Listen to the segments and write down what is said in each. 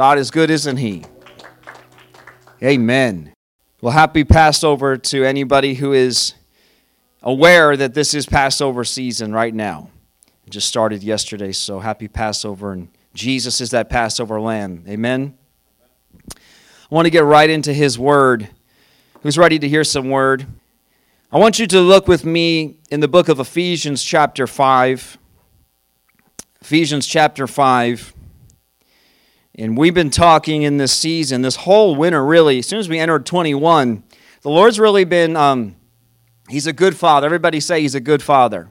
God is good, isn't He? Amen. Well, happy Passover to anybody who is aware that this is Passover season right now. It just started yesterday, so happy Passover, and Jesus is that Passover lamb. Amen. I want to get right into His Word. Who's ready to hear some Word? I want you to look with me in the book of Ephesians, chapter 5. Ephesians, chapter 5. And we've been talking in this season, this whole winter, really, as soon as we entered 21, the Lord's really been, um, He's a good father. Everybody say He's a good father.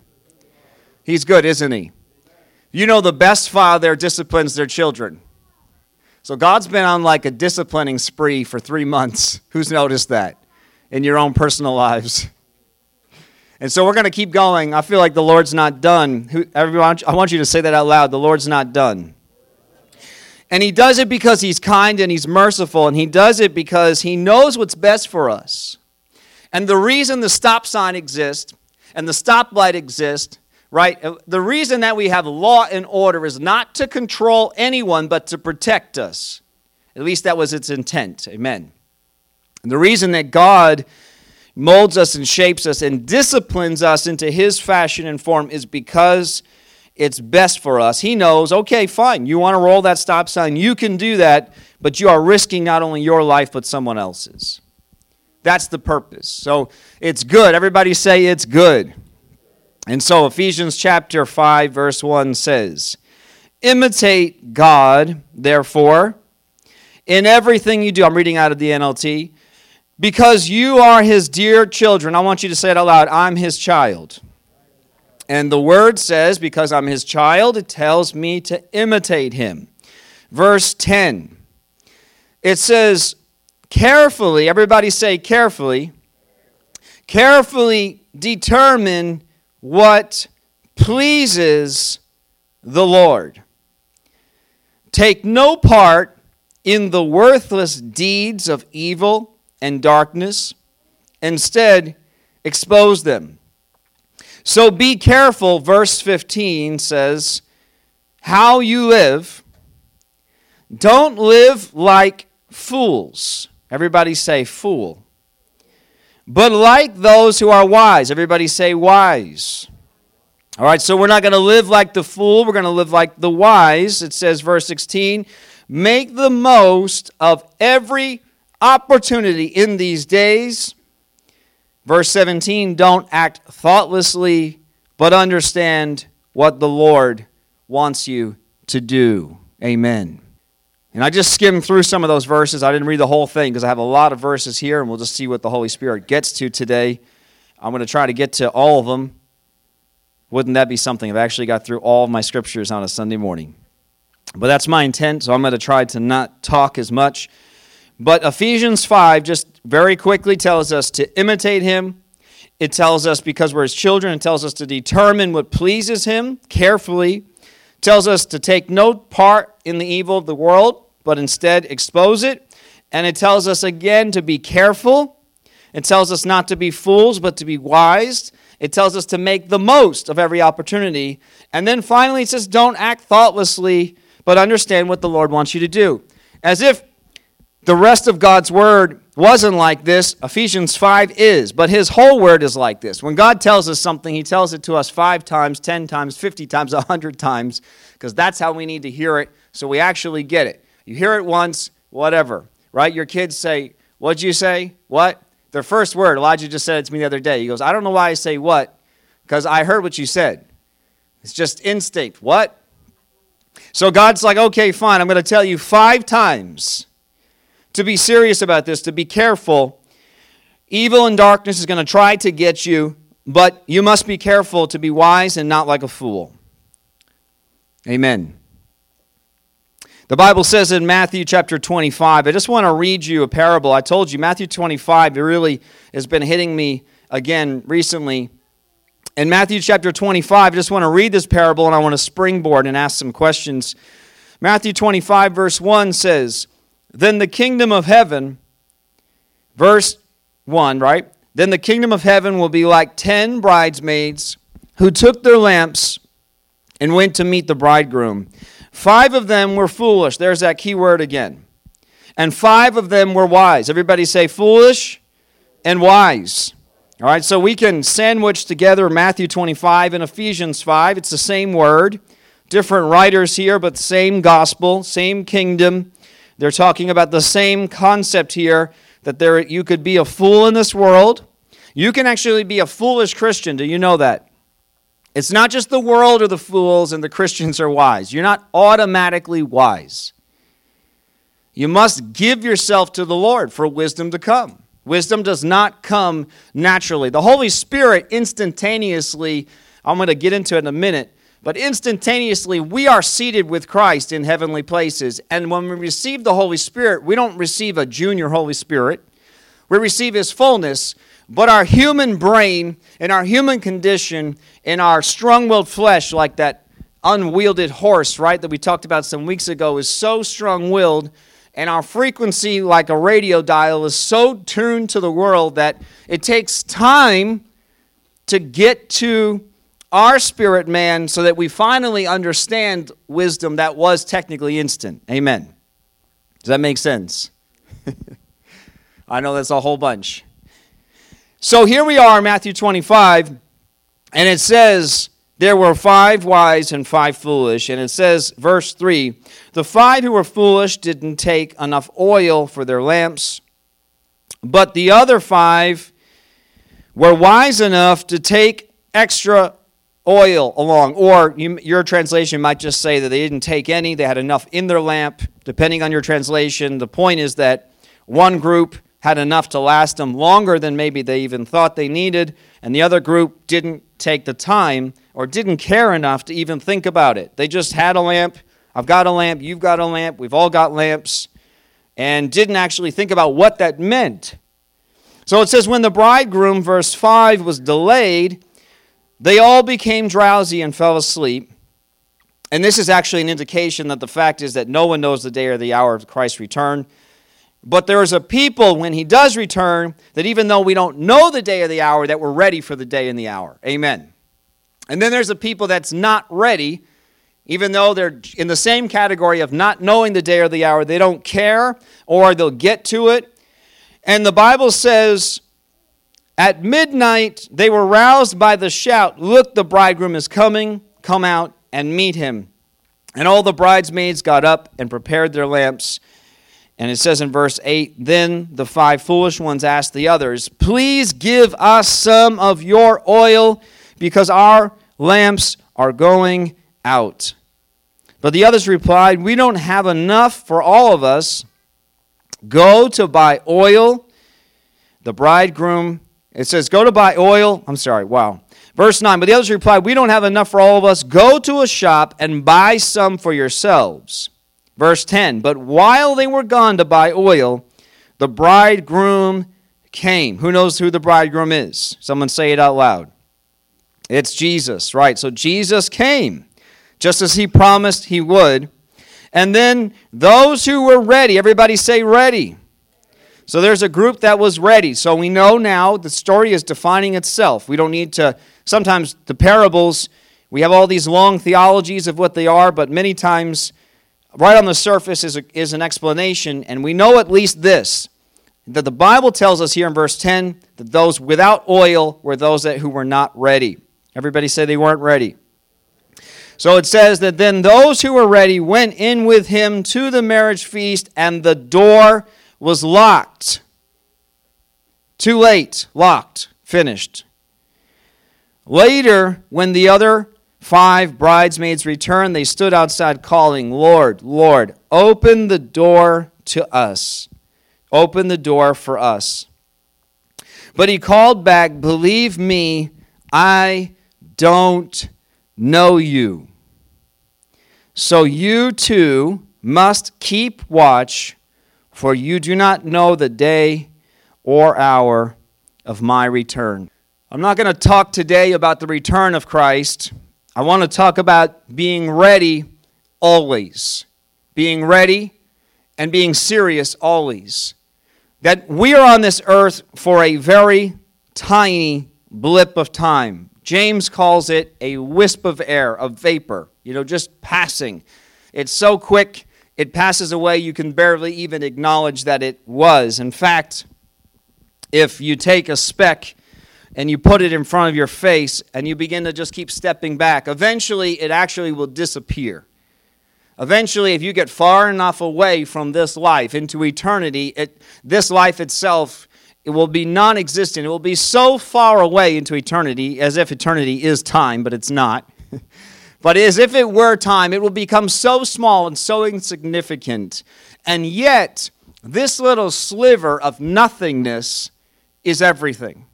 He's good, isn't He? You know, the best father disciplines their children. So God's been on like a disciplining spree for three months. Who's noticed that in your own personal lives? And so we're going to keep going. I feel like the Lord's not done. Everyone, I want you to say that out loud. The Lord's not done. And he does it because he's kind and he's merciful, and he does it because he knows what's best for us. And the reason the stop sign exists and the stoplight exists, right? Uh, the reason that we have law and order is not to control anyone, but to protect us. At least that was its intent. Amen. And the reason that God molds us and shapes us and disciplines us into his fashion and form is because it's best for us. He knows, okay, fine, you want to roll that stop sign, you can do that, but you are risking not only your life, but someone else's. That's the purpose. So it's good. Everybody say it's good. And so Ephesians chapter 5, verse 1 says, Imitate God, therefore, in everything you do. I'm reading out of the NLT. Because you are his dear children. I want you to say it out loud. I'm his child. And the word says, because I'm his child, it tells me to imitate him. Verse 10, it says, carefully, everybody say carefully, carefully determine what pleases the Lord. Take no part in the worthless deeds of evil and darkness. Instead, expose them. So be careful, verse 15 says, how you live. Don't live like fools. Everybody say fool. But like those who are wise. Everybody say wise. All right, so we're not going to live like the fool. We're going to live like the wise. It says, verse 16, make the most of every opportunity in these days Verse 17 don't act thoughtlessly, but understand what the Lord wants you to do. Amen. And I just skimmed through some of those verses. I didn't read the whole thing because I have a lot of verses here, and we'll just see what the Holy Spirit gets to today. I'm going to try to get to all of them. Wouldn't that be something? I've actually got through all of my scriptures on a Sunday morning. But that's my intent, so I'm going to try to not talk as much. But Ephesians 5 just very quickly tells us to imitate him. It tells us because we're his children, it tells us to determine what pleases him carefully. It tells us to take no part in the evil of the world, but instead expose it. And it tells us again to be careful. It tells us not to be fools, but to be wise. It tells us to make the most of every opportunity. And then finally, it says, don't act thoughtlessly, but understand what the Lord wants you to do. As if the rest of God's word wasn't like this. Ephesians 5 is, but his whole word is like this. When God tells us something, he tells it to us five times, 10 times, 50 times, 100 times, because that's how we need to hear it so we actually get it. You hear it once, whatever, right? Your kids say, What'd you say? What? Their first word, Elijah just said it to me the other day. He goes, I don't know why I say what, because I heard what you said. It's just instinct. What? So God's like, okay, fine, I'm going to tell you five times to be serious about this, to be careful. Evil and darkness is going to try to get you, but you must be careful to be wise and not like a fool. Amen. The Bible says in Matthew chapter 25, I just want to read you a parable. I told you, Matthew 25 it really has been hitting me again recently. In Matthew chapter 25, I just want to read this parable and I want to springboard and ask some questions. Matthew 25, verse 1 says, then the kingdom of heaven, verse 1, right? Then the kingdom of heaven will be like ten bridesmaids who took their lamps and went to meet the bridegroom. Five of them were foolish. There's that key word again. And five of them were wise. Everybody say foolish and wise. All right, so we can sandwich together Matthew 25 and Ephesians 5. It's the same word, different writers here, but same gospel, same kingdom. They're talking about the same concept here that there you could be a fool in this world. You can actually be a foolish Christian. Do you know that? It's not just the world or the fools and the Christians are wise. You're not automatically wise. You must give yourself to the Lord for wisdom to come. Wisdom does not come naturally. The Holy Spirit instantaneously, I'm going to get into it in a minute, but instantaneously we are seated with Christ in heavenly places. And when we receive the Holy Spirit, we don't receive a junior Holy Spirit, we receive His fullness. But our human brain and our human condition and our strong willed flesh, like that unwielded horse, right, that we talked about some weeks ago, is so strong willed and our frequency, like a radio dial, is so tuned to the world that it takes time to get to our spirit man so that we finally understand wisdom that was technically instant. Amen. Does that make sense? I know that's a whole bunch. So here we are, Matthew 25, and it says, there were five wise and five foolish. And it says, verse 3 The five who were foolish didn't take enough oil for their lamps, but the other five were wise enough to take extra oil along. Or you, your translation might just say that they didn't take any, they had enough in their lamp. Depending on your translation, the point is that one group had enough to last them longer than maybe they even thought they needed, and the other group didn't take the time or didn't care enough to even think about it. They just had a lamp. I've got a lamp. You've got a lamp. We've all got lamps. And didn't actually think about what that meant. So it says, when the bridegroom, verse 5, was delayed, they all became drowsy and fell asleep. And this is actually an indication that the fact is that no one knows the day or the hour of Christ's return. But there is a people when he does return that even though we don't know the day or the hour, that we're ready for the day and the hour. Amen. And then there's a people that's not ready, even though they're in the same category of not knowing the day or the hour. They don't care or they'll get to it. And the Bible says, at midnight they were roused by the shout, Look, the bridegroom is coming, come out and meet him. And all the bridesmaids got up and prepared their lamps. And it says in verse 8 Then the five foolish ones asked the others, Please give us some of your oil, because our lamps are going out. But the others replied, We don't have enough for all of us. Go to buy oil. The bridegroom, it says, Go to buy oil. I'm sorry, wow. Verse 9, but the others replied, We don't have enough for all of us. Go to a shop and buy some for yourselves. Verse 10 But while they were gone to buy oil, the bridegroom came. Who knows who the bridegroom is? Someone say it out loud. It's Jesus, right? So Jesus came, just as he promised he would. And then those who were ready, everybody say ready. So there's a group that was ready. So we know now the story is defining itself. We don't need to, sometimes the parables, we have all these long theologies of what they are, but many times right on the surface is, a, is an explanation, and we know at least this that the Bible tells us here in verse 10 that those without oil were those that, who were not ready. Everybody say they weren't ready. So it says that then those who were ready went in with him to the marriage feast, and the door was locked. Too late, locked, finished. Later, when the other Five bridesmaids returned. They stood outside calling, Lord, Lord, open the door to us. Open the door for us. But he called back, Believe me, I don't know you. So you too must keep watch, for you do not know the day or hour of my return. I'm not going to talk today about the return of Christ. I want to talk about being ready always. Being ready and being serious always. That we are on this earth for a very tiny blip of time. James calls it a wisp of air, a vapor, you know, just passing. It's so quick, it passes away, you can barely even acknowledge that it was. In fact, if you take a speck and you put it in front of your face and you begin to just keep stepping back, eventually it actually will disappear. Eventually, if you get far enough away from this life into eternity, it, this life itself it will be non existent. It will be so far away into eternity, as if eternity is time, but it's not. But as if it were time, it will become so small and so insignificant. And yet, this little sliver of nothingness is everything.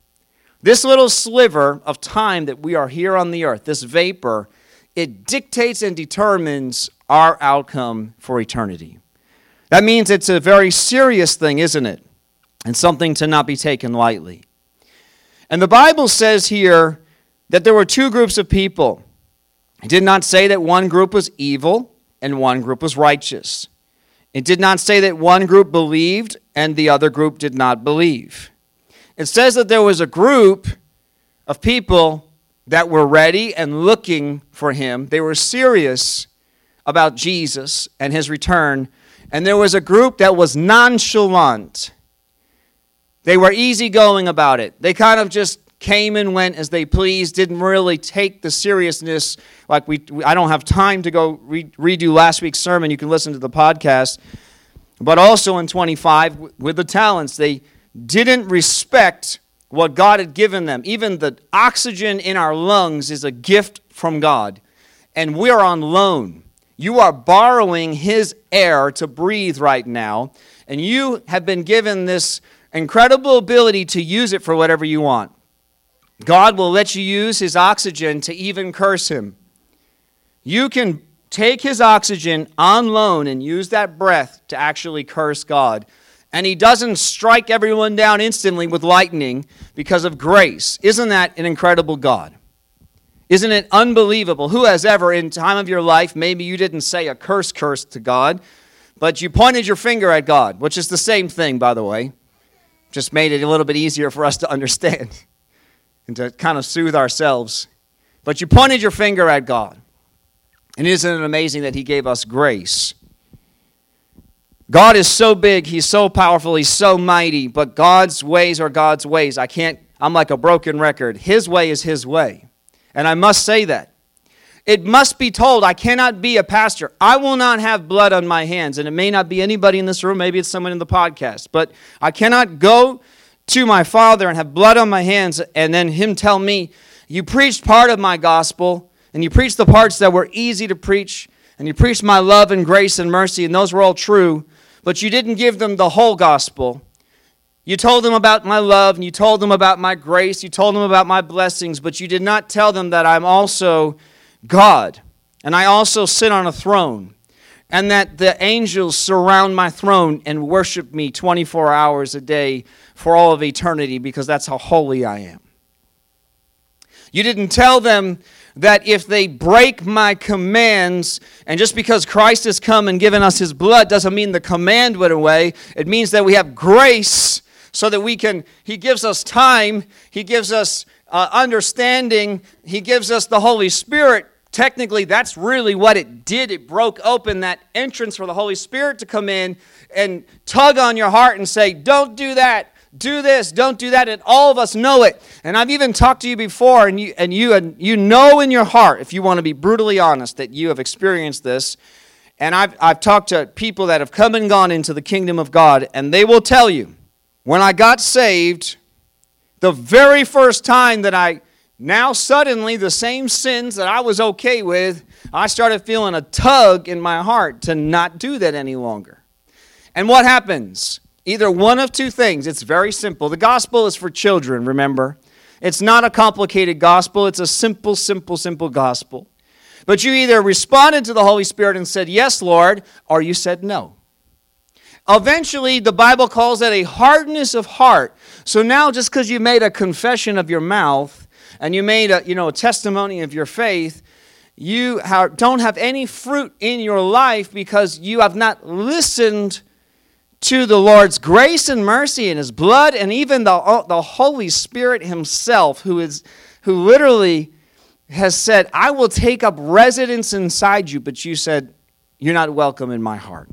This little sliver of time that we are here on the earth, this vapor, it dictates and determines our outcome for eternity. That means it's a very serious thing, isn't it? And something to not be taken lightly. And the Bible says here that there were two groups of people. It did not say that one group was evil and one group was righteous. It did not say that one group believed and the other group did not believe. It says that there was a group of people that were ready and looking for him. They were serious about Jesus and his return. And there was a group that was nonchalant. They were easygoing about it. They kind of just came and went as they pleased, didn't really take the seriousness. Like we, I don't have time to go re- redo last week's sermon. You can listen to the podcast. But also in 25, with the talents, they didn't respect what God had given them. Even the oxygen in our lungs is a gift from God, and we're on loan. You are borrowing His air to breathe right now, and you have been given this incredible ability to use it for whatever you want. God will let you use His oxygen to even curse Him. You can take His oxygen on loan and use that breath to actually curse God and he doesn't strike everyone down instantly with lightning because of grace. Isn't that an incredible God? Isn't it unbelievable? Who has ever, in time of your life, maybe you didn't say a curse curse to God, but you pointed your finger at God, which is the same thing, by the way. Just made it a little bit easier for us to understand and to kind of soothe ourselves. But you pointed your finger at God. And isn't it amazing that He gave us grace? God is so big, He's so powerful, He's so mighty, but God's ways are God's ways. I can't, I'm like a broken record. His way is His way. And I must say that. It must be told, I cannot be a pastor. I will not have blood on my hands. And it may not be anybody in this room, maybe it's someone in the podcast, but I cannot go to my father and have blood on my hands and then him tell me, You preached part of my gospel, and you preached the parts that were easy to preach, and you preached my love and grace and mercy, and those were all true but you didn't give them the whole gospel. You told them about my love, and you told them about my grace, you told them about my blessings, but you did not tell them that I'm also God, and I also sit on a throne, and that the angels surround my throne and worship me 24 hours a day for all of eternity because that's how holy I am. You didn't tell them that if they break my commands, and just because Christ has come and given us his blood doesn't mean the command went away, it means that we have grace so that we can, he gives us time, he gives us uh, understanding, he gives us the Holy Spirit. Technically, that's really what it did. It broke open that entrance for the Holy Spirit to come in and tug on your heart and say, Don't do that do this, don't do that, and all of us know it. And I've even talked to you before, and you and you and you know in your heart, if you want to be brutally honest, that you have experienced this. And I've I've talked to people that have come and gone into the kingdom of God, and they will tell you, when I got saved, the very first time that I now suddenly the same sins that I was okay with, I started feeling a tug in my heart to not do that any longer. And what happens? Either one of two things. It's very simple. The gospel is for children, remember? It's not a complicated gospel, it's a simple, simple, simple gospel. But you either responded to the Holy Spirit and said, Yes, Lord, or you said no. Eventually, the Bible calls that a hardness of heart. So now, just because you made a confession of your mouth and you made a, you know, a testimony of your faith, you don't have any fruit in your life because you have not listened to the Lord's grace and mercy and his blood and even the, uh, the Holy Spirit himself who is who literally has said, I will take up residence inside you, but you said, you're not welcome in my heart.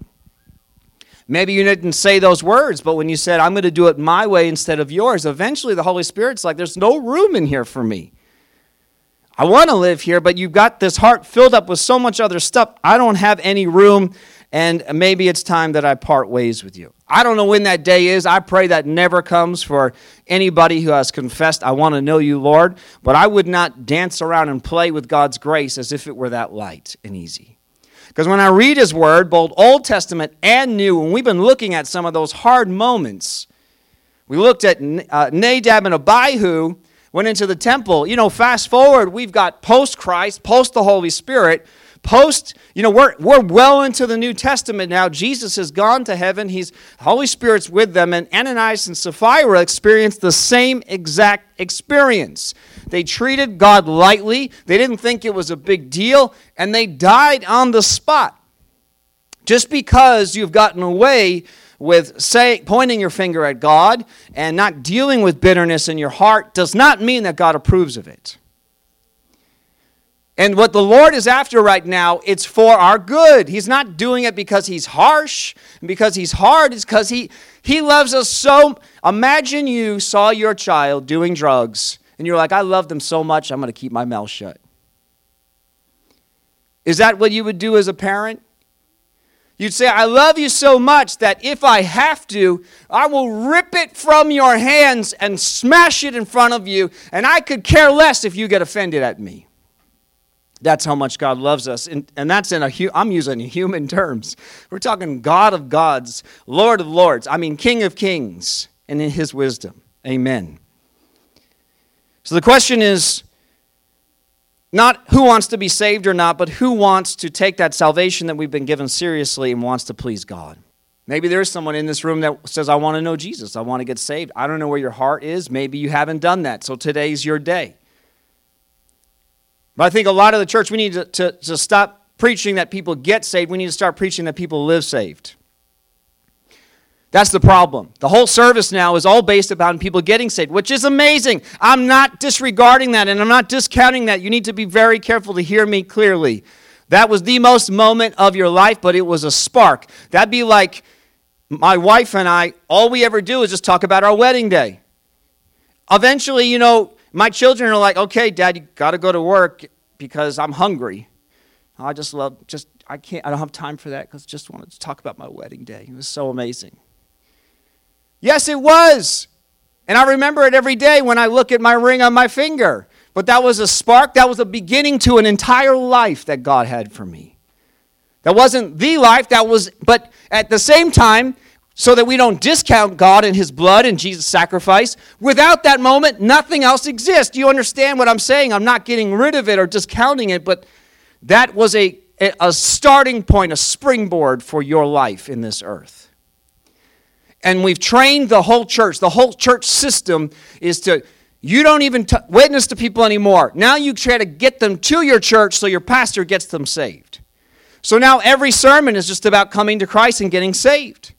Maybe you didn't say those words, but when you said, I'm going to do it my way instead of yours, eventually the Holy Spirit's like, there's no room in here for me. I want to live here, but you've got this heart filled up with so much other stuff. I don't have any room, and maybe it's time that I part ways with you. I don't know when that day is. I pray that never comes for anybody who has confessed, I want to know you, Lord. But I would not dance around and play with God's grace as if it were that light and easy. Because when I read His Word, both Old Testament and New, and we've been looking at some of those hard moments, we looked at uh, Nadab and Abihu went into the temple. You know, fast forward, we've got post Christ, post the Holy Spirit, post, you know, we're, we're well into the New Testament now. Jesus has gone to heaven. He's Holy Spirit's with them, and Ananias and Sapphira experienced the same exact experience. They treated God lightly, they didn't think it was a big deal, and they died on the spot. Just because you've gotten away with pointing your finger at God and not dealing with bitterness in your heart does not mean that God approves of it. And what the Lord is after right now, it's for our good. He's not doing it because he's harsh, and because he's hard. It's because he, he loves us so. Imagine you saw your child doing drugs and you're like, I love them so much, I'm going to keep my mouth shut. Is that what you would do as a parent? You'd say, I love you so much that if I have to, I will rip it from your hands and smash it in front of you, and I could care less if you get offended at me. That's how much God loves us. And, and that's in a, I'm using human terms. We're talking God of gods, Lord of lords, I mean, King of kings, and in his wisdom. Amen. So the question is, not who wants to be saved or not, but who wants to take that salvation that we've been given seriously and wants to please God. Maybe there's someone in this room that says, I want to know Jesus. I want to get saved. I don't know where your heart is. Maybe you haven't done that. So today's your day. But I think a lot of the church, we need to, to, to stop preaching that people get saved. We need to start preaching that people live saved. That's the problem. The whole service now is all based upon people getting saved, which is amazing. I'm not disregarding that and I'm not discounting that. You need to be very careful to hear me clearly. That was the most moment of your life, but it was a spark. That'd be like my wife and I, all we ever do is just talk about our wedding day. Eventually, you know, my children are like, okay, dad, you got to go to work because I'm hungry. I just love, just, I can't, I don't have time for that because just wanted to talk about my wedding day. It was so amazing. Yes, it was. And I remember it every day when I look at my ring on my finger. But that was a spark, that was a beginning to an entire life that God had for me. That wasn't the life, that was, but at the same time, so that we don't discount God and His blood and Jesus' sacrifice, without that moment, nothing else exists. Do you understand what I'm saying? I'm not getting rid of it or discounting it, but that was a, a starting point, a springboard for your life in this earth and we've trained the whole church. The whole church system is to, you don't even t- witness to people anymore. Now you try to get them to your church so your pastor gets them saved. So now every sermon is just about coming to Christ and getting saved.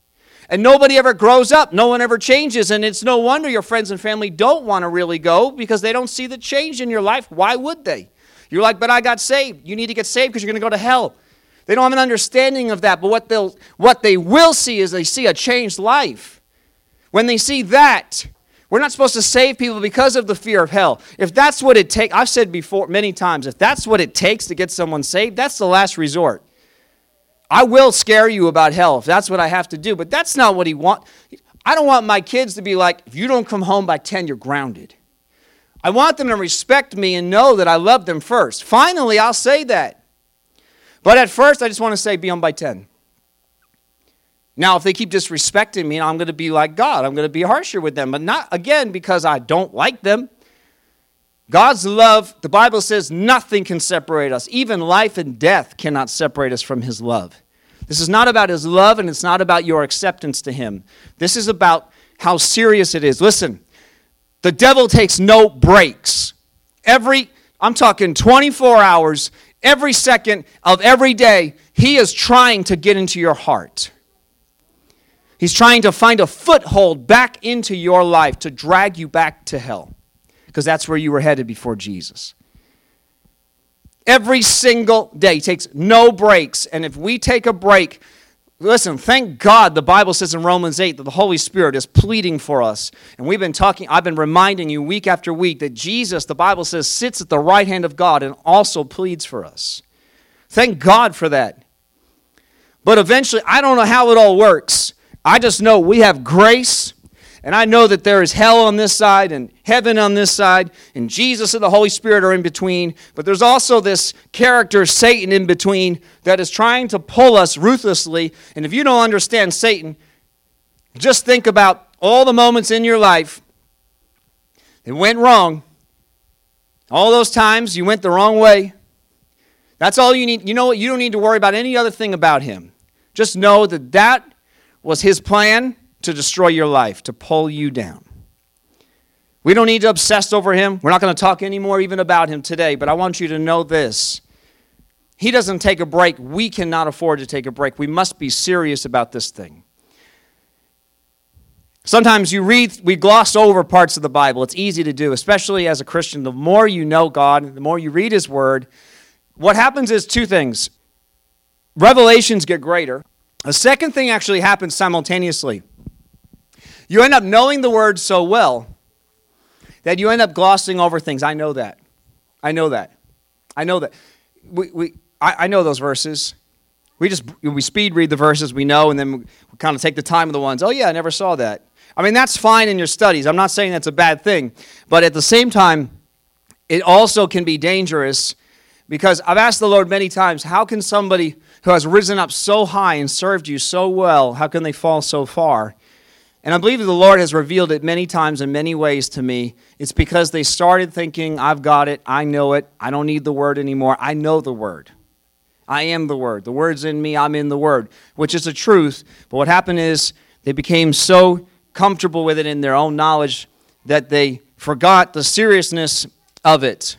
And nobody ever grows up, no one ever changes, and it's no wonder your friends and family don't want to really go because they don't see the change in your life. Why would they? You're like, but I got saved. You need to get saved because you're going to go to hell. They don't have an understanding of that, but what, they'll, what they will see is they see a changed life. When they see that, we're not supposed to save people because of the fear of hell. If that's what it takes, I've said before many times, if that's what it takes to get someone saved, that's the last resort. I will scare you about hell if that's what I have to do, but that's not what he wants. I don't want my kids to be like, if you don't come home by 10, you're grounded. I want them to respect me and know that I love them first. Finally, I'll say that. But at first, I just want to say, be on by 10. Now, if they keep disrespecting me, I'm going to be like God. I'm going to be harsher with them. But not, again, because I don't like them. God's love, the Bible says, nothing can separate us. Even life and death cannot separate us from His love. This is not about His love and it's not about your acceptance to Him. This is about how serious it is. Listen, the devil takes no breaks. Every, I'm talking 24 hours, every second of every day, He is trying to get into your heart. He's trying to find a foothold back into your life to drag you back to hell because that's where you were headed before Jesus. Every single day. He takes no breaks. And if we take a break, listen, thank God the Bible says in Romans 8 that the Holy Spirit is pleading for us. And we've been talking, I've been reminding you week after week that Jesus, the Bible says, sits at the right hand of God and also pleads for us. Thank God for that. But eventually, I don't know how it all works. I just know we have grace and I know that there is hell on this side and heaven on this side, and Jesus and the Holy Spirit are in between. But there's also this character, Satan, in between that is trying to pull us ruthlessly. And if you don't understand Satan, just think about all the moments in your life that went wrong. All those times you went the wrong way. That's all you need. You know what? You don't need to worry about any other thing about him. Just know that that was his plan to destroy your life, to pull you down. We don't need to obsess over him. We're not going to talk anymore even about him today, but I want you to know this. He doesn't take a break. We cannot afford to take a break. We must be serious about this thing. Sometimes you read, we gloss over parts of the Bible. It's easy to do, especially as a Christian. The more you know God, the more you read His Word, what happens is two things revelations get greater. A second thing actually happens simultaneously. You end up knowing the word so well that you end up glossing over things. I know that. I know that. I know that. We, we, I, I know those verses. We just we speed read the verses we know, and then we kind of take the time of the ones. Oh yeah, I never saw that. I mean, that's fine in your studies. I'm not saying that's a bad thing, but at the same time, it also can be dangerous because I've asked the Lord many times, how can somebody who has risen up so high and served you so well, how can they fall so far? And I believe the Lord has revealed it many times in many ways to me. It's because they started thinking, I've got it, I know it, I don't need the word anymore. I know the word. I am the word. The word's in me, I'm in the word, which is a truth. But what happened is they became so comfortable with it in their own knowledge that they forgot the seriousness of it.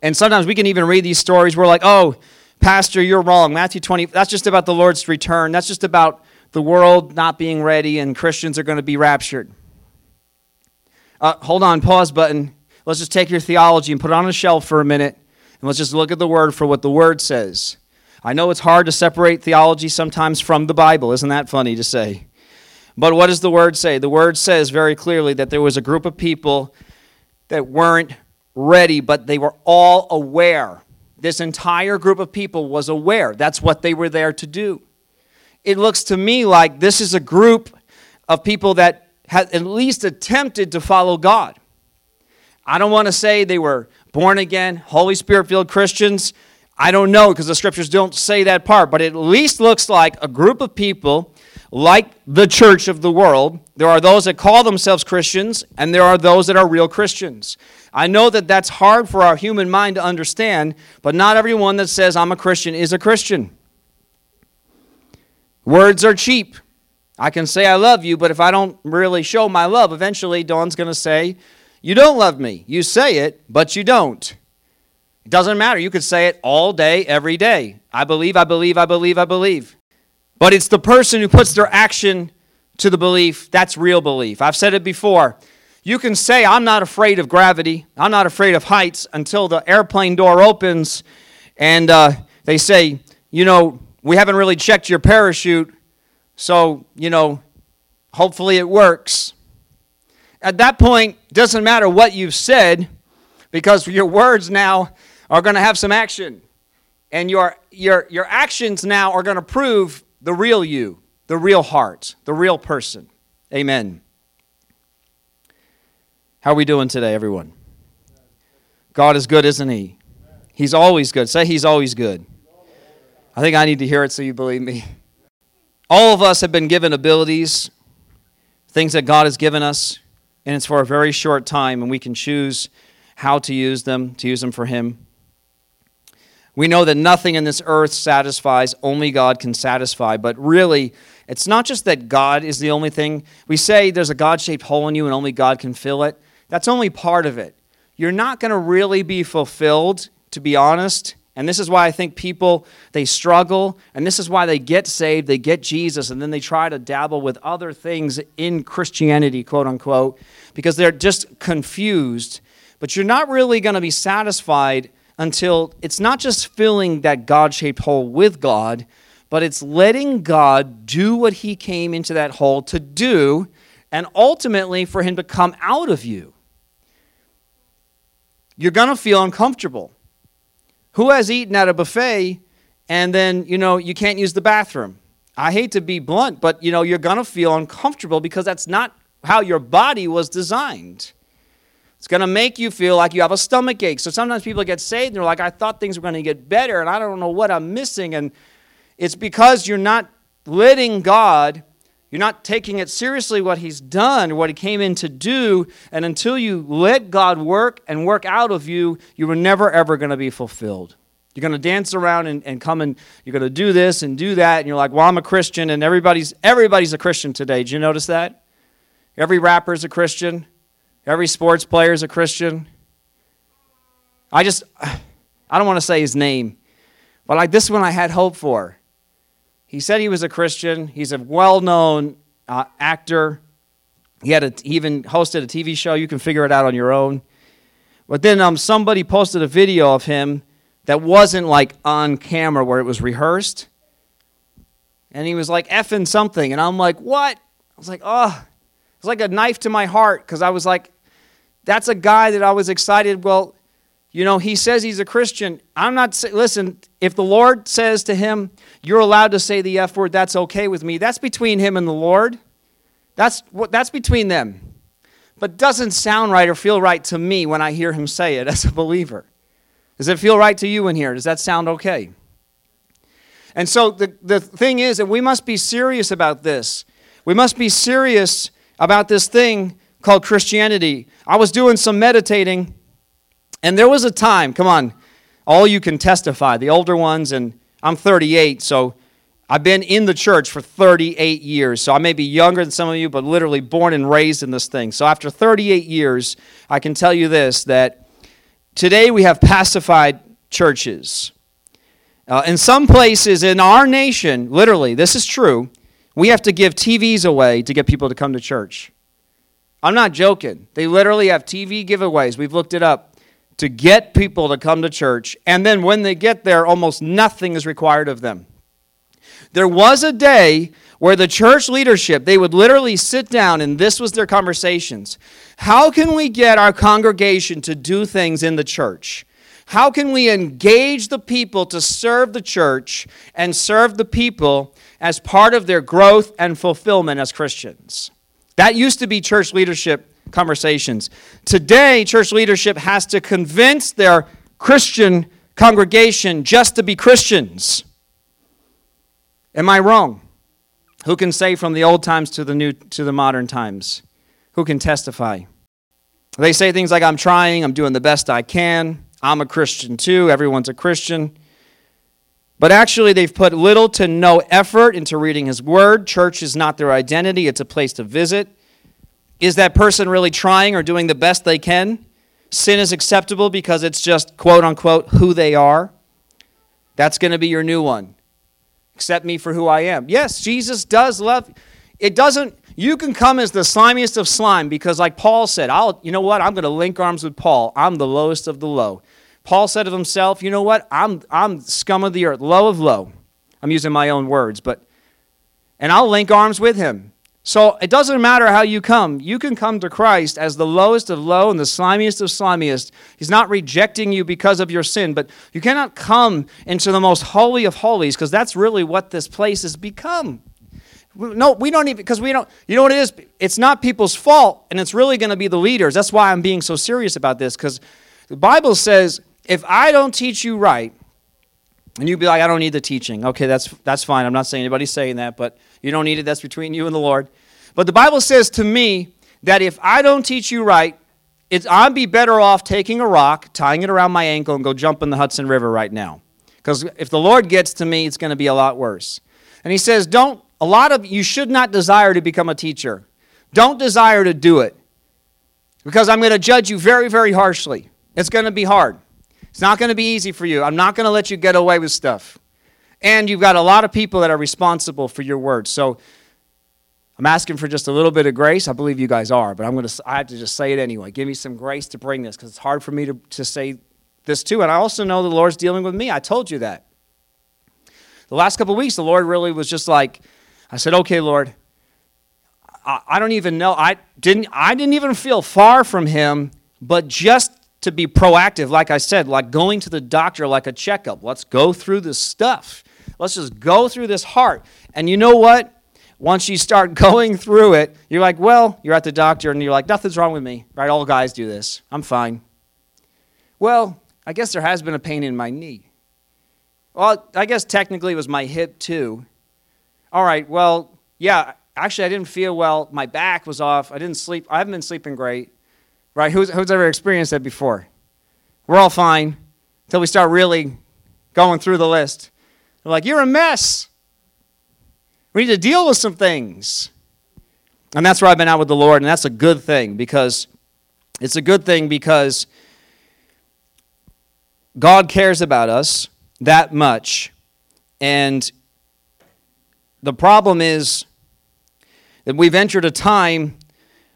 And sometimes we can even read these stories. We're like, oh, Pastor, you're wrong. Matthew 20, that's just about the Lord's return. That's just about the world not being ready and Christians are going to be raptured. Uh, hold on, pause button. Let's just take your theology and put it on a shelf for a minute, and let's just look at the Word for what the Word says. I know it's hard to separate theology sometimes from the Bible. Isn't that funny to say? But what does the Word say? The Word says very clearly that there was a group of people that weren't ready, but they were all aware. This entire group of people was aware. That's what they were there to do it looks to me like this is a group of people that had at least attempted to follow God. I don't want to say they were born again, Holy Spirit filled Christians. I don't know because the scriptures don't say that part, but it at least looks like a group of people like the church of the world. There are those that call themselves Christians, and there are those that are real Christians. I know that that's hard for our human mind to understand, but not everyone that says I'm a Christian is a Christian. Words are cheap. I can say I love you, but if I don't really show my love, eventually Dawn's going to say, You don't love me. You say it, but you don't. It doesn't matter. You could say it all day, every day. I believe, I believe, I believe, I believe. But it's the person who puts their action to the belief that's real belief. I've said it before. You can say, I'm not afraid of gravity, I'm not afraid of heights until the airplane door opens and uh, they say, You know, we haven't really checked your parachute, so, you know, hopefully it works. At that point, doesn't matter what you've said because your words now are going to have some action. And your, your, your actions now are going to prove the real you, the real heart, the real person. Amen. How are we doing today, everyone? God is good, isn't He? He's always good. Say He's always good. I think I need to hear it so you believe me. All of us have been given abilities, things that God has given us, and it's for a very short time, and we can choose how to use them, to use them for Him. We know that nothing in this earth satisfies, only God can satisfy. But really, it's not just that God is the only thing. We say there's a God shaped hole in you and only God can fill it. That's only part of it. You're not going to really be fulfilled, to be honest, and this is why I think people they struggle and this is why they get saved, they get Jesus and then they try to dabble with other things in Christianity, quote unquote, because they're just confused. But you're not really going to be satisfied until it's not just filling that God shaped hole with God, but it's letting God do what He came into that hole to do, and ultimately for Him to come out of you. You're going to feel uncomfortable. Who has eaten at a buffet and then, you know, you can't use the bathroom? I hate to be blunt, but, you know, you're going to feel uncomfortable because that's not how your body was designed. It's going to make you feel like you have a stomach ache. So sometimes people get saved and they're like, I thought things were going to get better and I don't know what I'm missing. And it's because you're not letting God, you're not taking it seriously what He's done, what He came in to do. And until you let God work and work out of you, you were never, ever going to be fulfilled. You're going to dance around and, and come and you're going to do this and do that. And you're like, well, I'm a Christian and everybody's, everybody's a Christian today. Did you notice that? Every rapper is a Christian. Every sports player is a Christian. I just, I don't want to say his name, but like this one I had hope for. He said he was a Christian. He's a well known uh, actor. He, had a, he even hosted a TV show. You can figure it out on your own. But then um, somebody posted a video of him that wasn't like on camera where it was rehearsed. And he was like effing something. And I'm like, what? I was like, oh, it's like a knife to my heart because I was like, that's a guy that I was excited. Well, you know, he says he's a Christian. I'm not, listen, if the Lord says to him, you're allowed to say the F word, that's okay with me. That's between him and the Lord. That's, what, that's between them. But doesn't sound right or feel right to me when I hear him say it as a believer. Does it feel right to you in here? Does that sound okay? And so the, the thing is that we must be serious about this. We must be serious about this thing called Christianity. I was doing some meditating, and there was a time, come on, all you can testify, the older ones, and I'm 38, so I've been in the church for 38 years. So I may be younger than some of you, but literally born and raised in this thing. So after 38 years, I can tell you this that today we have pacified churches. Uh, in some places in our nation, literally, this is true, we have to give TVs away to get people to come to church. I'm not joking. They literally have TV giveaways. We've looked it up to get people to come to church. And then when they get there, almost nothing is required of them. There was a day where the church leadership, they would literally sit down and this was their conversations. How can we get our congregation to do things in the church? How can we engage the people to serve the church and serve the people as part of their growth and fulfillment as Christians? That used to be church leadership conversations. Today, church leadership has to convince their Christian congregation just to be Christians. Am I wrong? Who can say from the old times to the new to the modern times? Who can testify? They say things like I'm trying, I'm doing the best I can. I'm a Christian too. Everyone's a Christian. But actually, they've put little to no effort into reading His Word. Church is not their identity, it's a place to visit. Is that person really trying or doing the best they can? Sin is acceptable because it's just, quote unquote, who they are. That's going to be your new one. Accept me for who I am. Yes, Jesus does love. It doesn't, you can come as the slimiest of slime because, like Paul said, I'll, you know what? I'm going to link arms with Paul. I'm the lowest of the low. Paul said of himself, you know what? I'm, I'm scum of the earth, low of low. I'm using my own words, but, and I'll link arms with him. So it doesn't matter how you come. You can come to Christ as the lowest of low and the slimiest of slimiest. He's not rejecting you because of your sin, but you cannot come into the most holy of holies because that's really what this place has become. No, we don't even, because we don't, you know what it is? It's not people's fault, and it's really going to be the leaders. That's why I'm being so serious about this, because the Bible says if I don't teach you right, and you'd be like, I don't need the teaching. Okay, that's, that's fine. I'm not saying anybody's saying that, but you don't need it. That's between you and the Lord. But the Bible says to me that if I don't teach you right, it's, I'd be better off taking a rock, tying it around my ankle, and go jump in the Hudson River right now. Because if the Lord gets to me, it's going to be a lot worse. And he says, don't, a lot of, you should not desire to become a teacher. Don't desire to do it. Because I'm going to judge you very, very harshly. It's going to be hard. It's not going to be easy for you. I'm not going to let you get away with stuff. And you've got a lot of people that are responsible for your words. So I'm asking for just a little bit of grace. I believe you guys are, but I'm going to I have to just say it anyway. Give me some grace to bring this because it's hard for me to, to say this too, and I also know the Lord's dealing with me. I told you that. The last couple weeks, the Lord really was just like, I said, okay, Lord, I, I don't even know. I didn't, I didn't even feel far from Him, but just to be proactive, like I said, like going to the doctor, like a checkup. Let's go through this stuff. Let's just go through this heart. And you know what? Once you start going through it, you're like, well, you're at the doctor and you're like, nothing's wrong with me, right? All guys do this. I'm fine. Well, I guess there has been a pain in my knee. Well, I guess technically it was my hip too. All right, well, yeah, actually I didn't feel well. My back was off. I didn't sleep. I haven't been sleeping great. Right? Who's, who's ever experienced that before? We're all fine until we start really going through the list. They're like, you're a mess. We need to deal with some things. And that's where I've been out with the Lord, and that's a good thing because it's a good thing because God cares about us that much. And the problem is that we've entered a time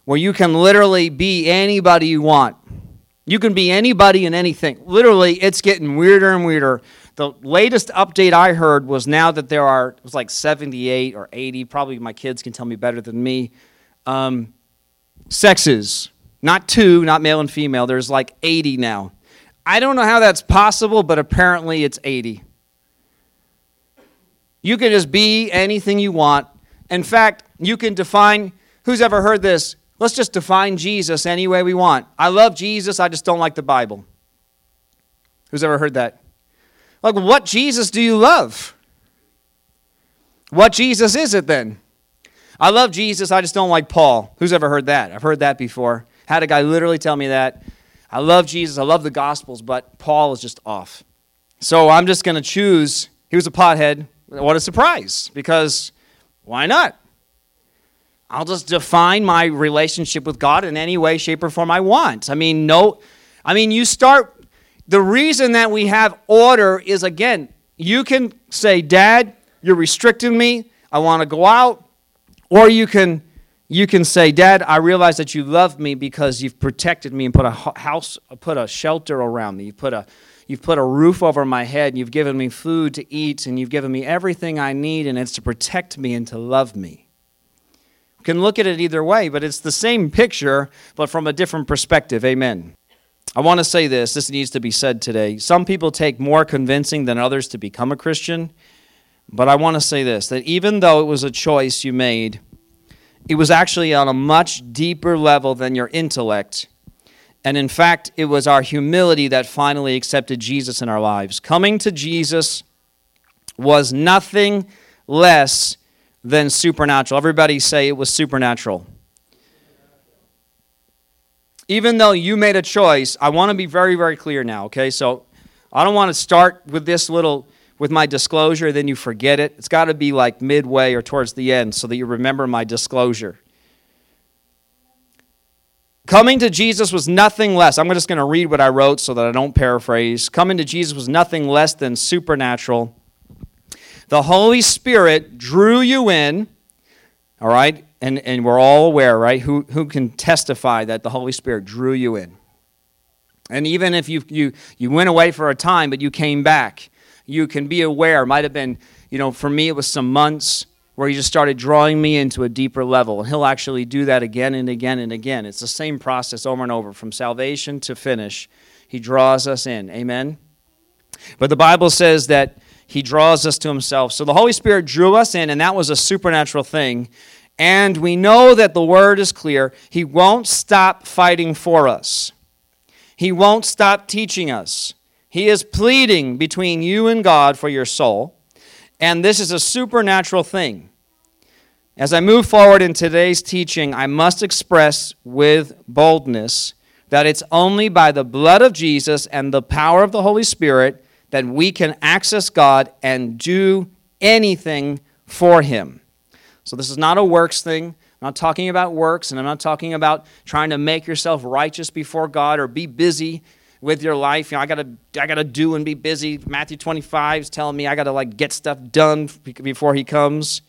where you can literally be anybody you want. You can be anybody and anything. Literally, it's getting weirder and weirder. The latest update I heard was now that there are, it was like 78 or 80, probably my kids can tell me better than me, um, sexes. Not two, not male and female. There's like 80 now. I don't know how that's possible, but apparently it's 80. You can just be anything you want. In fact, you can define, who's ever heard this? Let's just define Jesus any way we want. I love Jesus, I just don't like the Bible. Who's ever heard that? Like, what Jesus do you love? What Jesus is it then? I love Jesus, I just don't like Paul. Who's ever heard that? I've heard that before. Had a guy literally tell me that. I love Jesus, I love the Gospels, but Paul is just off. So I'm just going to choose. He was a pothead. What a surprise, because why not? I'll just define my relationship with God in any way, shape, or form I want. I mean, no, I mean, you start, the reason that we have order is again, you can say, Dad, you're restricting me. I want to go out. Or you can, you can say, Dad, I realize that you love me because you've protected me and put a house, put a shelter around me. You've put a, you've put a roof over my head and you've given me food to eat and you've given me everything I need and it's to protect me and to love me You can look at it either way, but it's the same picture, but from a different perspective. Amen. I want to say this, this needs to be said today. Some people take more convincing than others to become a Christian, but I want to say this that even though it was a choice you made, it was actually on a much deeper level than your intellect. And in fact, it was our humility that finally accepted Jesus in our lives. Coming to Jesus was nothing less than supernatural. Everybody say it was supernatural. Even though you made a choice, I want to be very, very clear now, okay? So I don't want to start with this little, with my disclosure, then you forget it. It's got to be like midway or towards the end so that you remember my disclosure. Coming to Jesus was nothing less. I'm just going to read what I wrote so that I don't paraphrase. Coming to Jesus was nothing less than supernatural the Holy Spirit drew you in, all right? And, and we're all aware, right? Who, who can testify that the Holy Spirit drew you in? And even if you, you, you went away for a time, but you came back, you can be aware. Might have been, you know, for me, it was some months where he just started drawing me into a deeper level. And he'll actually do that again and again and again. It's the same process over and over from salvation to finish. He draws us in. Amen? But the Bible says that he draws us to himself. So the Holy Spirit drew us in, and that was a supernatural thing. And we know that the word is clear. He won't stop fighting for us, He won't stop teaching us. He is pleading between you and God for your soul. And this is a supernatural thing. As I move forward in today's teaching, I must express with boldness that it's only by the blood of Jesus and the power of the Holy Spirit that we can access God and do anything for Him. So, this is not a works thing. I'm not talking about works, and I'm not talking about trying to make yourself righteous before God or be busy with your life. You know, I gotta, I gotta do and be busy. Matthew 25 is telling me I gotta like get stuff done before He comes.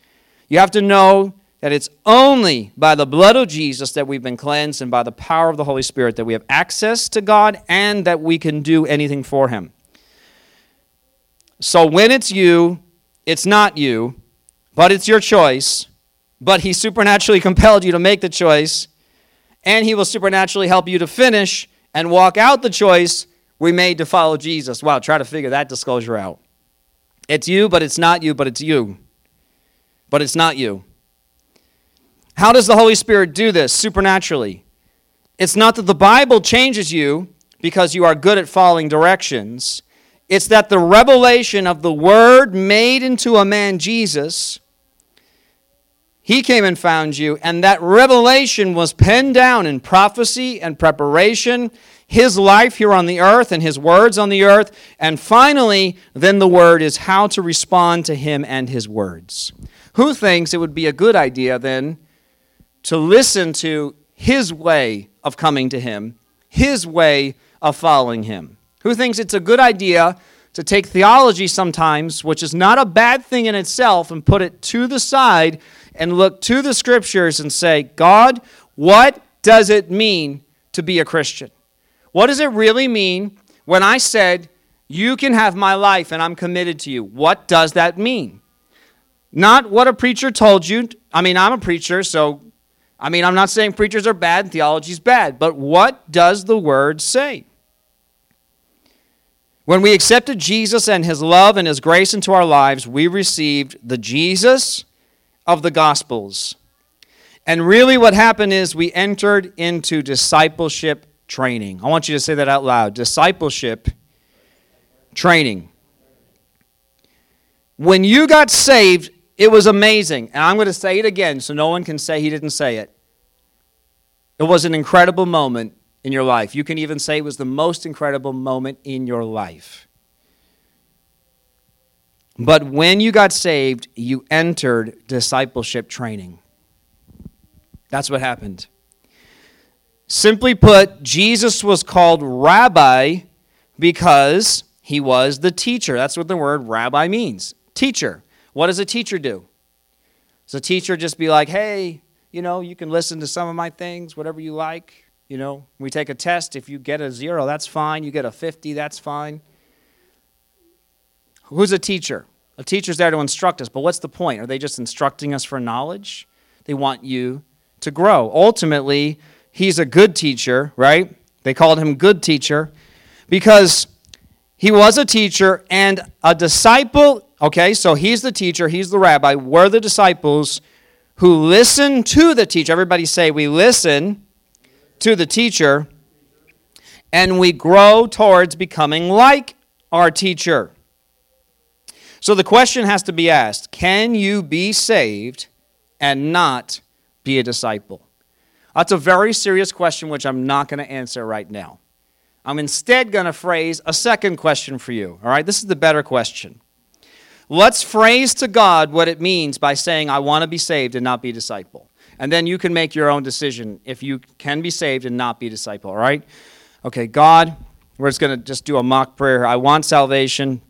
You have to know that it's only by the blood of Jesus that we've been cleansed and by the power of the Holy Spirit that we have access to God and that we can do anything for Him. So when it's you, it's not you, but it's your choice. But He supernaturally compelled you to make the choice, and He will supernaturally help you to finish and walk out the choice we made to follow Jesus. Wow, try to figure that disclosure out. It's you, but it's not you, but it's you. But it's not you. How does the Holy Spirit do this supernaturally? It's not that the Bible changes you because you are good at following directions. It's that the revelation of the Word made into a man, Jesus, he came and found you, and that revelation was penned down in prophecy and preparation, his life here on the earth and his words on the earth, and finally, then the Word is how to respond to him and his words. Who thinks it would be a good idea then to listen to his way of coming to him, his way of following him. Who thinks it's a good idea to take theology sometimes, which is not a bad thing in itself, and put it to the side and look to the scriptures and say, God, what does it mean to be a Christian? What does it really mean when I said, You can have my life and I'm committed to you? What does that mean? Not what a preacher told you. I mean, I'm a preacher, so I mean, I'm not saying preachers are bad and theology is bad, but what does the word say? When we accepted Jesus and his love and his grace into our lives, we received the Jesus of the Gospels. And really, what happened is we entered into discipleship training. I want you to say that out loud discipleship training. When you got saved, it was amazing. And I'm going to say it again so no one can say he didn't say it. It was an incredible moment in your life. You can even say it was the most incredible moment in your life. But when you got saved, you entered discipleship training. That's what happened. Simply put, Jesus was called rabbi because he was the teacher. That's what the word rabbi means teacher. What does a teacher do? Does a teacher just be like, hey, you know, you can listen to some of my things, whatever you like. You know, we take a test. If you get a zero, that's fine. You get a 50, that's fine. Who's a teacher? A teacher's there to instruct us, but what's the point? Are they just instructing us for knowledge? They want you to grow. Ultimately, he's a good teacher, right? They called him good teacher because he was a teacher and a disciple Okay, so he's the teacher, he's the rabbi. We're the disciples who listen to the teacher. Everybody say, we listen to the teacher and we grow towards becoming like our teacher. So the question has to be asked can you be saved and not be a disciple? That's a very serious question, which I'm not going to answer right now. I'm instead going to phrase a second question for you. All right, this is the better question. Let's phrase to God what it means by saying, I want to be saved and not be a disciple. And then you can make your own decision if you can be saved and not be a disciple, all right? Okay, God, we're just going to just do a mock prayer. I want salvation.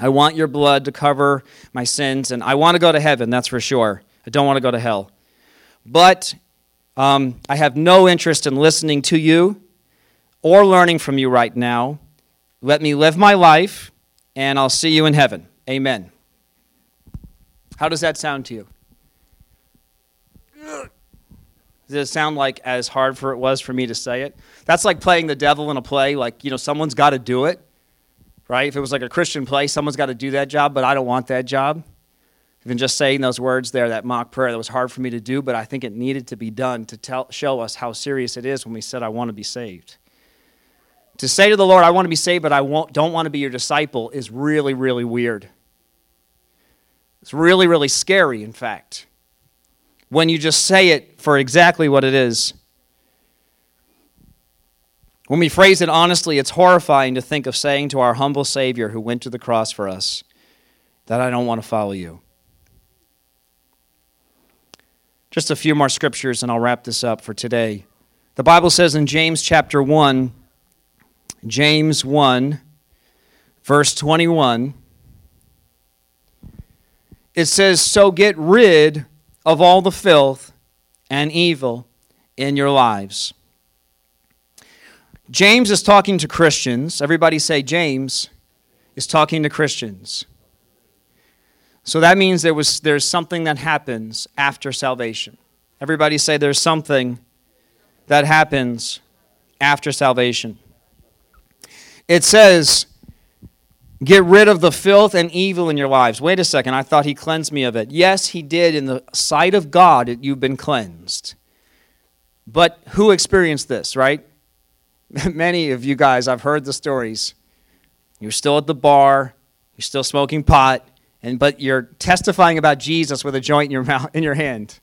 I want your blood to cover my sins, and I want to go to heaven, that's for sure. I don't want to go to hell. But um, I have no interest in listening to you or learning from you right now. Let me live my life, and I'll see you in heaven. Amen. How does that sound to you? Does it sound like as hard for it was for me to say it? That's like playing the devil in a play, like, you know, someone's got to do it, right? If it was like a Christian play, someone's got to do that job, but I don't want that job. Even just saying those words there, that mock prayer, that was hard for me to do, but I think it needed to be done to tell, show us how serious it is when we said, I want to be saved. To say to the Lord, I want to be saved, but I don't want to be your disciple is really, really weird. It's really, really scary, in fact, when you just say it for exactly what it is. When we phrase it honestly, it's horrifying to think of saying to our humble Savior who went to the cross for us, that I don't want to follow you. Just a few more scriptures and I'll wrap this up for today. The Bible says in James chapter 1, James 1, verse 21, it says, So get rid of all the filth and evil in your lives. James is talking to Christians. Everybody say, James is talking to Christians. So that means there was, there's something that happens after salvation. Everybody say, there's something that happens after salvation. It says, Get rid of the filth and evil in your lives. Wait a second, I thought he cleansed me of it. Yes, he did. In the sight of God, you've been cleansed. But who experienced this, right? Many of you guys, I've heard the stories. You're still at the bar, you're still smoking pot, and but you're testifying about Jesus with a joint in your mouth in your hand.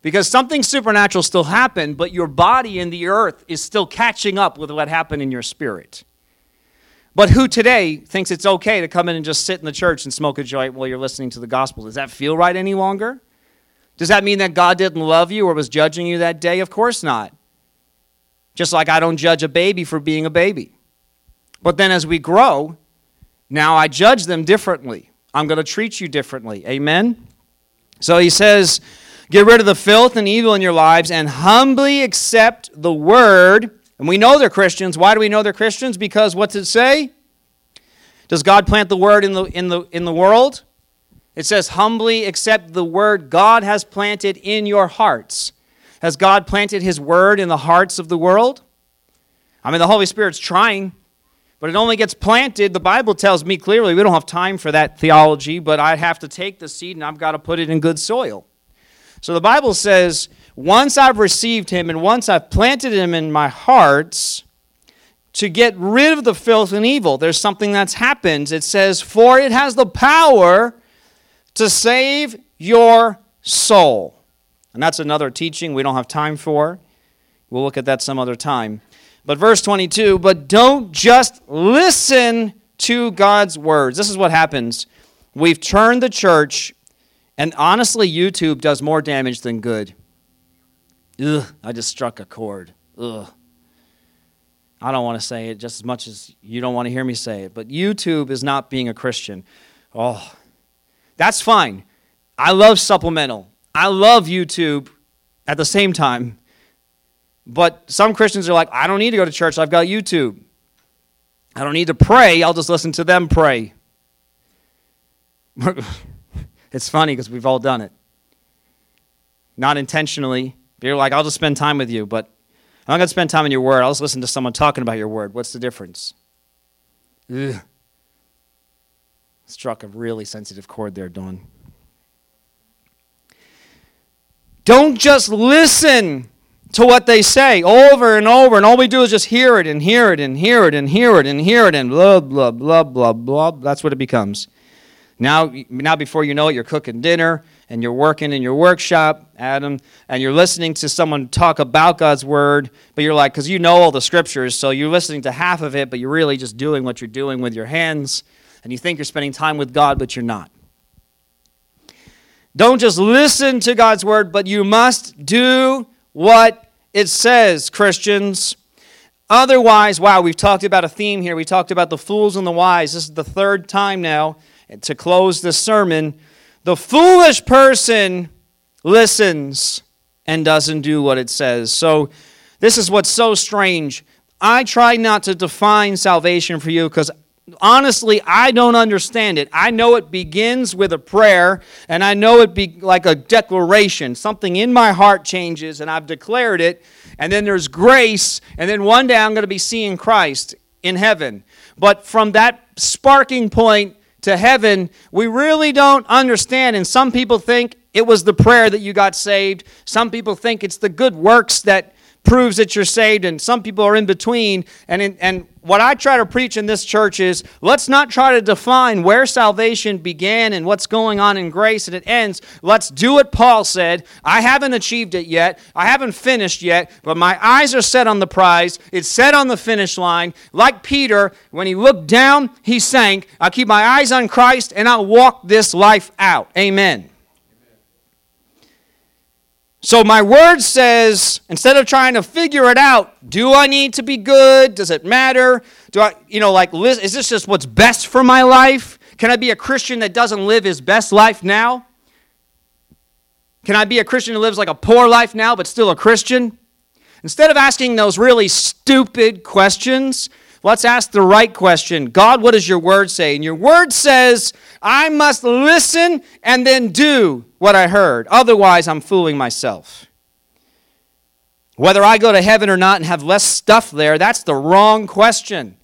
Because something supernatural still happened, but your body in the earth is still catching up with what happened in your spirit. But who today thinks it's okay to come in and just sit in the church and smoke a joint while you're listening to the gospel? Does that feel right any longer? Does that mean that God didn't love you or was judging you that day? Of course not. Just like I don't judge a baby for being a baby. But then as we grow, now I judge them differently. I'm going to treat you differently. Amen? So he says, Get rid of the filth and evil in your lives and humbly accept the word and we know they're Christians. Why do we know they're Christians? Because what's it say? Does God plant the word in the, in the, in the world? It says, humbly accept the word God has planted in your hearts. Has God planted his word in the hearts of the world? I mean, the Holy Spirit's trying, but it only gets planted. The Bible tells me clearly we don't have time for that theology, but I have to take the seed and I've got to put it in good soil. So the Bible says once I've received him and once I've planted him in my hearts, to get rid of the filth and evil, there's something that's happened. It says, For it has the power to save your soul. And that's another teaching we don't have time for. We'll look at that some other time. But verse 22 But don't just listen to God's words. This is what happens. We've turned the church, and honestly, YouTube does more damage than good. Ugh, I just struck a chord. Ugh. I don't want to say it just as much as you don't want to hear me say it, but YouTube is not being a Christian. Oh, that's fine. I love supplemental. I love YouTube at the same time. But some Christians are like, I don't need to go to church. I've got YouTube. I don't need to pray. I'll just listen to them pray. it's funny because we've all done it. Not intentionally, you're like, I'll just spend time with you, but I'm not going to spend time in your word. I'll just listen to someone talking about your word. What's the difference? Ugh. Struck a really sensitive chord there, Dawn. Don't just listen to what they say over and over, and all we do is just hear it and hear it and hear it and hear it and hear it and blah, blah, blah, blah, blah. That's what it becomes. Now, now before you know it, you're cooking dinner and you're working in your workshop, Adam, and you're listening to someone talk about God's word, but you're like, because you know all the scriptures, so you're listening to half of it, but you're really just doing what you're doing with your hands, and you think you're spending time with God, but you're not. Don't just listen to God's word, but you must do what it says, Christians. Otherwise, wow, we've talked about a theme here. We talked about the fools and the wise. This is the third time now to close this sermon. The foolish person listens and doesn't do what it says. So, this is what's so strange. I try not to define salvation for you because honestly, I don't understand it. I know it begins with a prayer, and I know it be like a declaration. Something in my heart changes, and I've declared it, and then there's grace, and then one day I'm going to be seeing Christ in heaven. But from that sparking point to heaven, we really don't understand. And some people think it was the prayer that you got saved. Some people think it's the good works that proves that you're saved, and some people are in between. And, in, and what I try to preach in this church is let's not try to define where salvation began and what's going on in grace and it ends. Let's do what Paul said. I haven't achieved it yet, I haven't finished yet, but my eyes are set on the prize. It's set on the finish line. Like Peter, when he looked down, he sank. I'll keep my eyes on Christ and I'll walk this life out. Amen. So my word says, instead of trying to figure it out, do I need to be good? Does it matter? Do I, you know, like, is this just what's best for my life? Can I be a Christian that doesn't live his best life now? Can I be a Christian who lives like a poor life now, but still a Christian? Instead of asking those really stupid questions, let's ask the right question God, what does your word say? And your word says, I must listen and then do what I heard. Otherwise, I'm fooling myself. Whether I go to heaven or not and have less stuff there, that's the wrong question.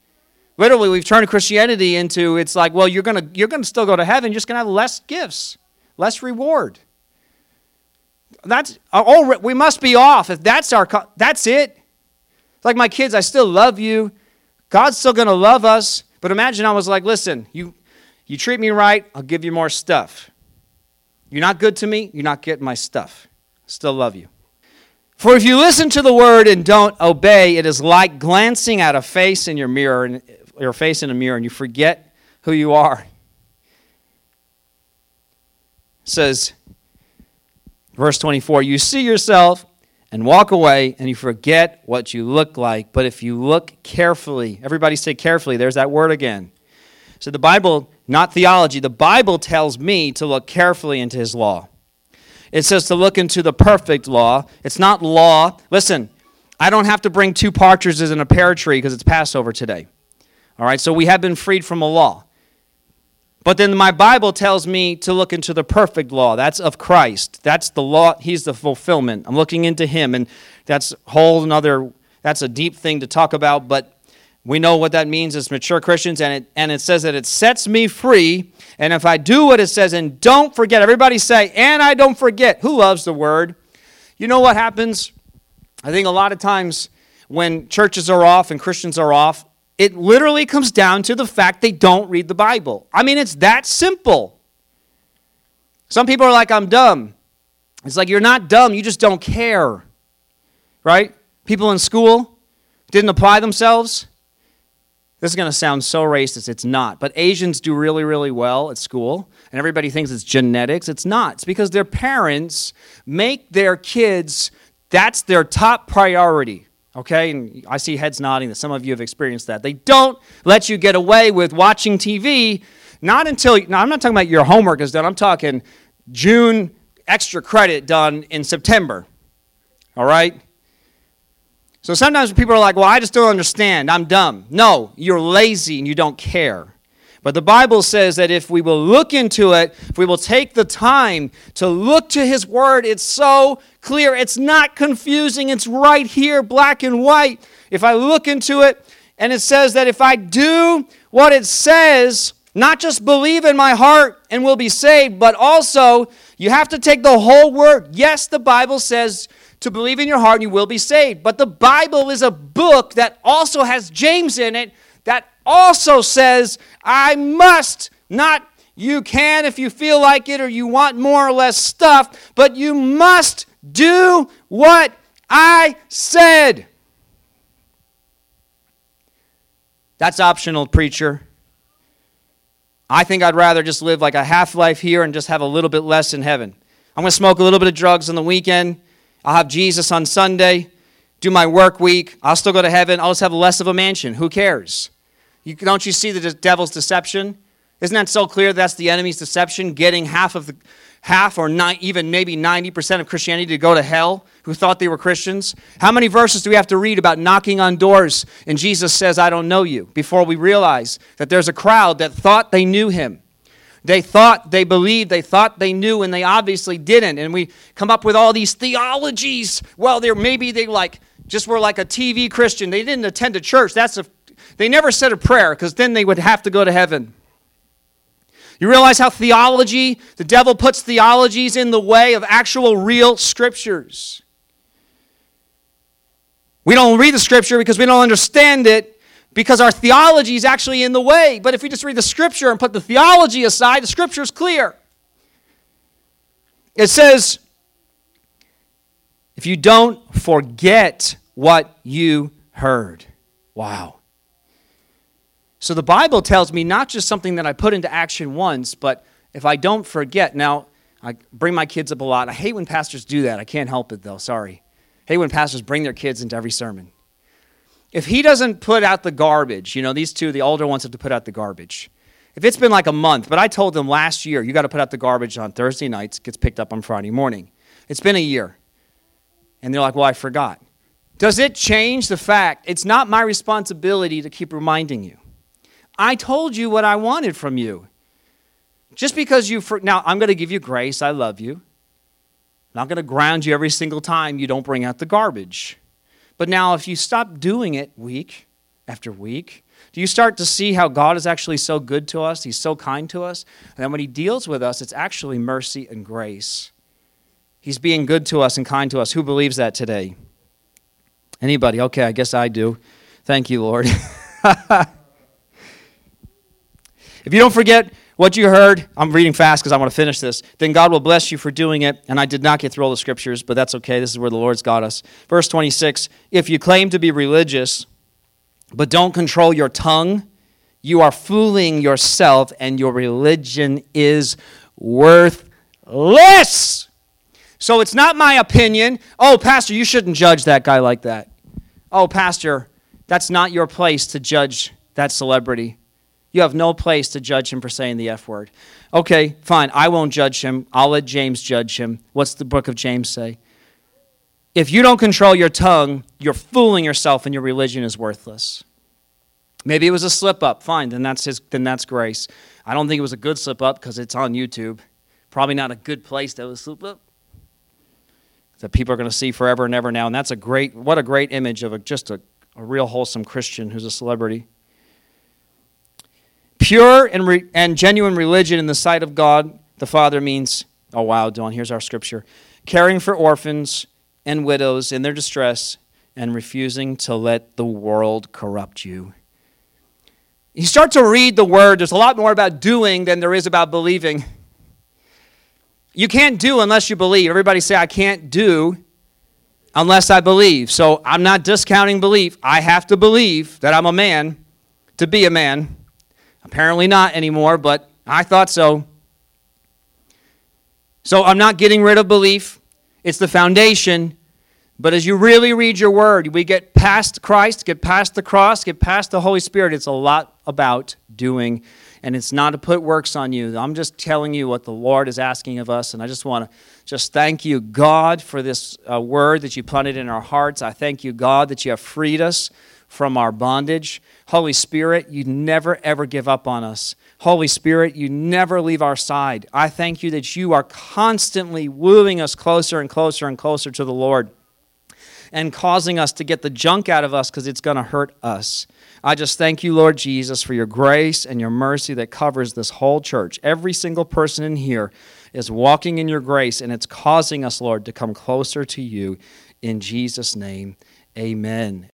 Literally, we've turned Christianity into it's like, well, you're going you're gonna still go to heaven, you're just going to have less gifts, less reward. That's uh, oh, we must be off. If that's our, that's it. It's like my kids, I still love you. God's still going to love us. But imagine I was like, listen, you, you treat me right, I'll give you more stuff. You're not good to me, you're not getting my stuff. still love you. For if you listen to the word and don't obey, it is like glancing at a face in your mirror, and your face in a mirror, and you forget who you are. It says, verse 24, you see yourself and walk away and you forget what you look like. But if you look carefully, everybody say carefully, there's that word again. So the Bible, not theology, the Bible tells me to look carefully into his law. It says to look into the perfect law. It's not law. Listen, I don't have to bring two partridges in a pear tree because it's Passover today. All right, so we have been freed from a law. But then my Bible tells me to look into the perfect law. That's of Christ. That's the law. He's the fulfillment. I'm looking into him. And that's whole another, that's a deep thing to talk about, but we know what that means as mature Christians, and it, and it says that it sets me free. And if I do what it says, and don't forget, everybody say, and I don't forget. Who loves the word? You know what happens? I think a lot of times when churches are off and Christians are off, it literally comes down to the fact they don't read the Bible. I mean, it's that simple. Some people are like, I'm dumb. It's like, you're not dumb, you just don't care. Right? People in school didn't apply themselves. This is going to sound so racist. It's not. But Asians do really, really well at school, and everybody thinks it's genetics. It's not. It's because their parents make their kids, that's their top priority. Okay? And I see heads nodding that some of you have experienced that. They don't let you get away with watching TV, not until, now I'm not talking about your homework is done, I'm talking June extra credit done in September. All right? So sometimes people are like, well, I just don't understand. I'm dumb. No, you're lazy and you don't care. But the Bible says that if we will look into it, if we will take the time to look to His Word, it's so clear. It's not confusing. It's right here, black and white. If I look into it, and it says that if I do what it says, not just believe in my heart and will be saved, but also you have to take the whole Word. Yes, the Bible says to believe in your heart and you will be saved. But the Bible is a book that also has James in it that also says, I must not, you can if you feel like it or you want more or less stuff, but you must do what I said. That's optional, preacher. I think I'd rather just live like a half life here and just have a little bit less in heaven. I'm going to smoke a little bit of drugs on the weekend I'll have Jesus on Sunday, do my work week. I'll still go to heaven. I'll just have less of a mansion. Who cares? You, don't you see the devil's deception? Isn't that so clear that's the enemy's deception? Getting half of the half or even maybe 90% of Christianity to go to hell who thought they were Christians? How many verses do we have to read about knocking on doors and Jesus says, I don't know you, before we realize that there's a crowd that thought they knew him they thought they believed, they thought they knew, and they obviously didn't. And we come up with all these theologies. Well, they're maybe they like just were like a TV Christian. They didn't attend a church. That's a they never said a prayer because then they would have to go to heaven. You realize how theology, the devil puts theologies in the way of actual real scriptures. We don't read the scripture because we don't understand it, because our theology is actually in the way. But if we just read the scripture and put the theology aside, the scripture is clear. It says, if you don't forget what you heard. Wow. So the Bible tells me not just something that I put into action once, but if I don't forget. Now, I bring my kids up a lot. I hate when pastors do that. I can't help it though. Sorry. I hate when pastors bring their kids into every sermon if he doesn't put out the garbage, you know, these two, the older ones have to put out the garbage. If it's been like a month, but I told them last year, you got to put out the garbage on Thursday nights, gets picked up on Friday morning. It's been a year. And they're like, Well, I forgot. Does it change the fact it's not my responsibility to keep reminding you? I told you what I wanted from you. Just because you, for, now I'm going to give you grace. I love you. I'm not going to ground you every single time you don't bring out the garbage. But now, if you stop doing it week after week, do you start to see how God is actually so good to us? He's so kind to us. And then when He deals with us, it's actually mercy and grace. He's being good to us and kind to us. Who believes that today? Anybody? Okay, I guess I do. Thank you, Lord. if you don't forget what you heard, I'm reading fast because I want to finish this, then God will bless you for doing it. And I did not get through all the scriptures, but that's okay. This is where the Lord's got us. Verse 26 If you claim to be religious, but don't control your tongue, you are fooling yourself, and your religion is worthless. So it's not my opinion. Oh, Pastor, you shouldn't judge that guy like that. Oh, Pastor, that's not your place to judge that celebrity. You have no place to judge him for saying the F word. Okay, fine. I won't judge him. I'll let James judge him. What's the book of James say? If you don't control your tongue, you're fooling yourself and your religion is worthless. Maybe it was a slip up. Fine, then that's his then that's grace. I don't think it was a good slip up because it's on YouTube. Probably not a good place to slip up. That people are going to see forever and ever now. And that's a great what a great image of a, just a, a real wholesome Christian who's a celebrity. Pure and, re- and genuine religion in the sight of God the Father means, oh wow, Dawn, here's our scripture caring for orphans and widows in their distress and refusing to let the world corrupt you. You start to read the word, there's a lot more about doing than there is about believing. You can't do unless you believe. Everybody say, I can't do unless I believe. So I'm not discounting belief. I have to believe that I'm a man to be a man. Apparently not anymore, but I thought so. So I'm not getting rid of belief, it's the foundation. But as you really read your word, we get past Christ, get past the cross, get past the Holy Spirit. It's a lot about doing, and it's not to put works on you. I'm just telling you what the Lord is asking of us, and I just want to just thank you, God, for this uh, word that you planted in our hearts. I thank you, God, that you have freed us from our bondage. Holy Spirit, you never ever give up on us. Holy Spirit, you never leave our side. I thank you that you are constantly wooing us closer and closer and closer to the Lord and causing us to get the junk out of us because it's going to hurt us. I just thank you, Lord Jesus, for your grace and your mercy that covers this whole church. Every single person in here is walking in your grace, and it's causing us, Lord, to come closer to you. In Jesus' name, amen.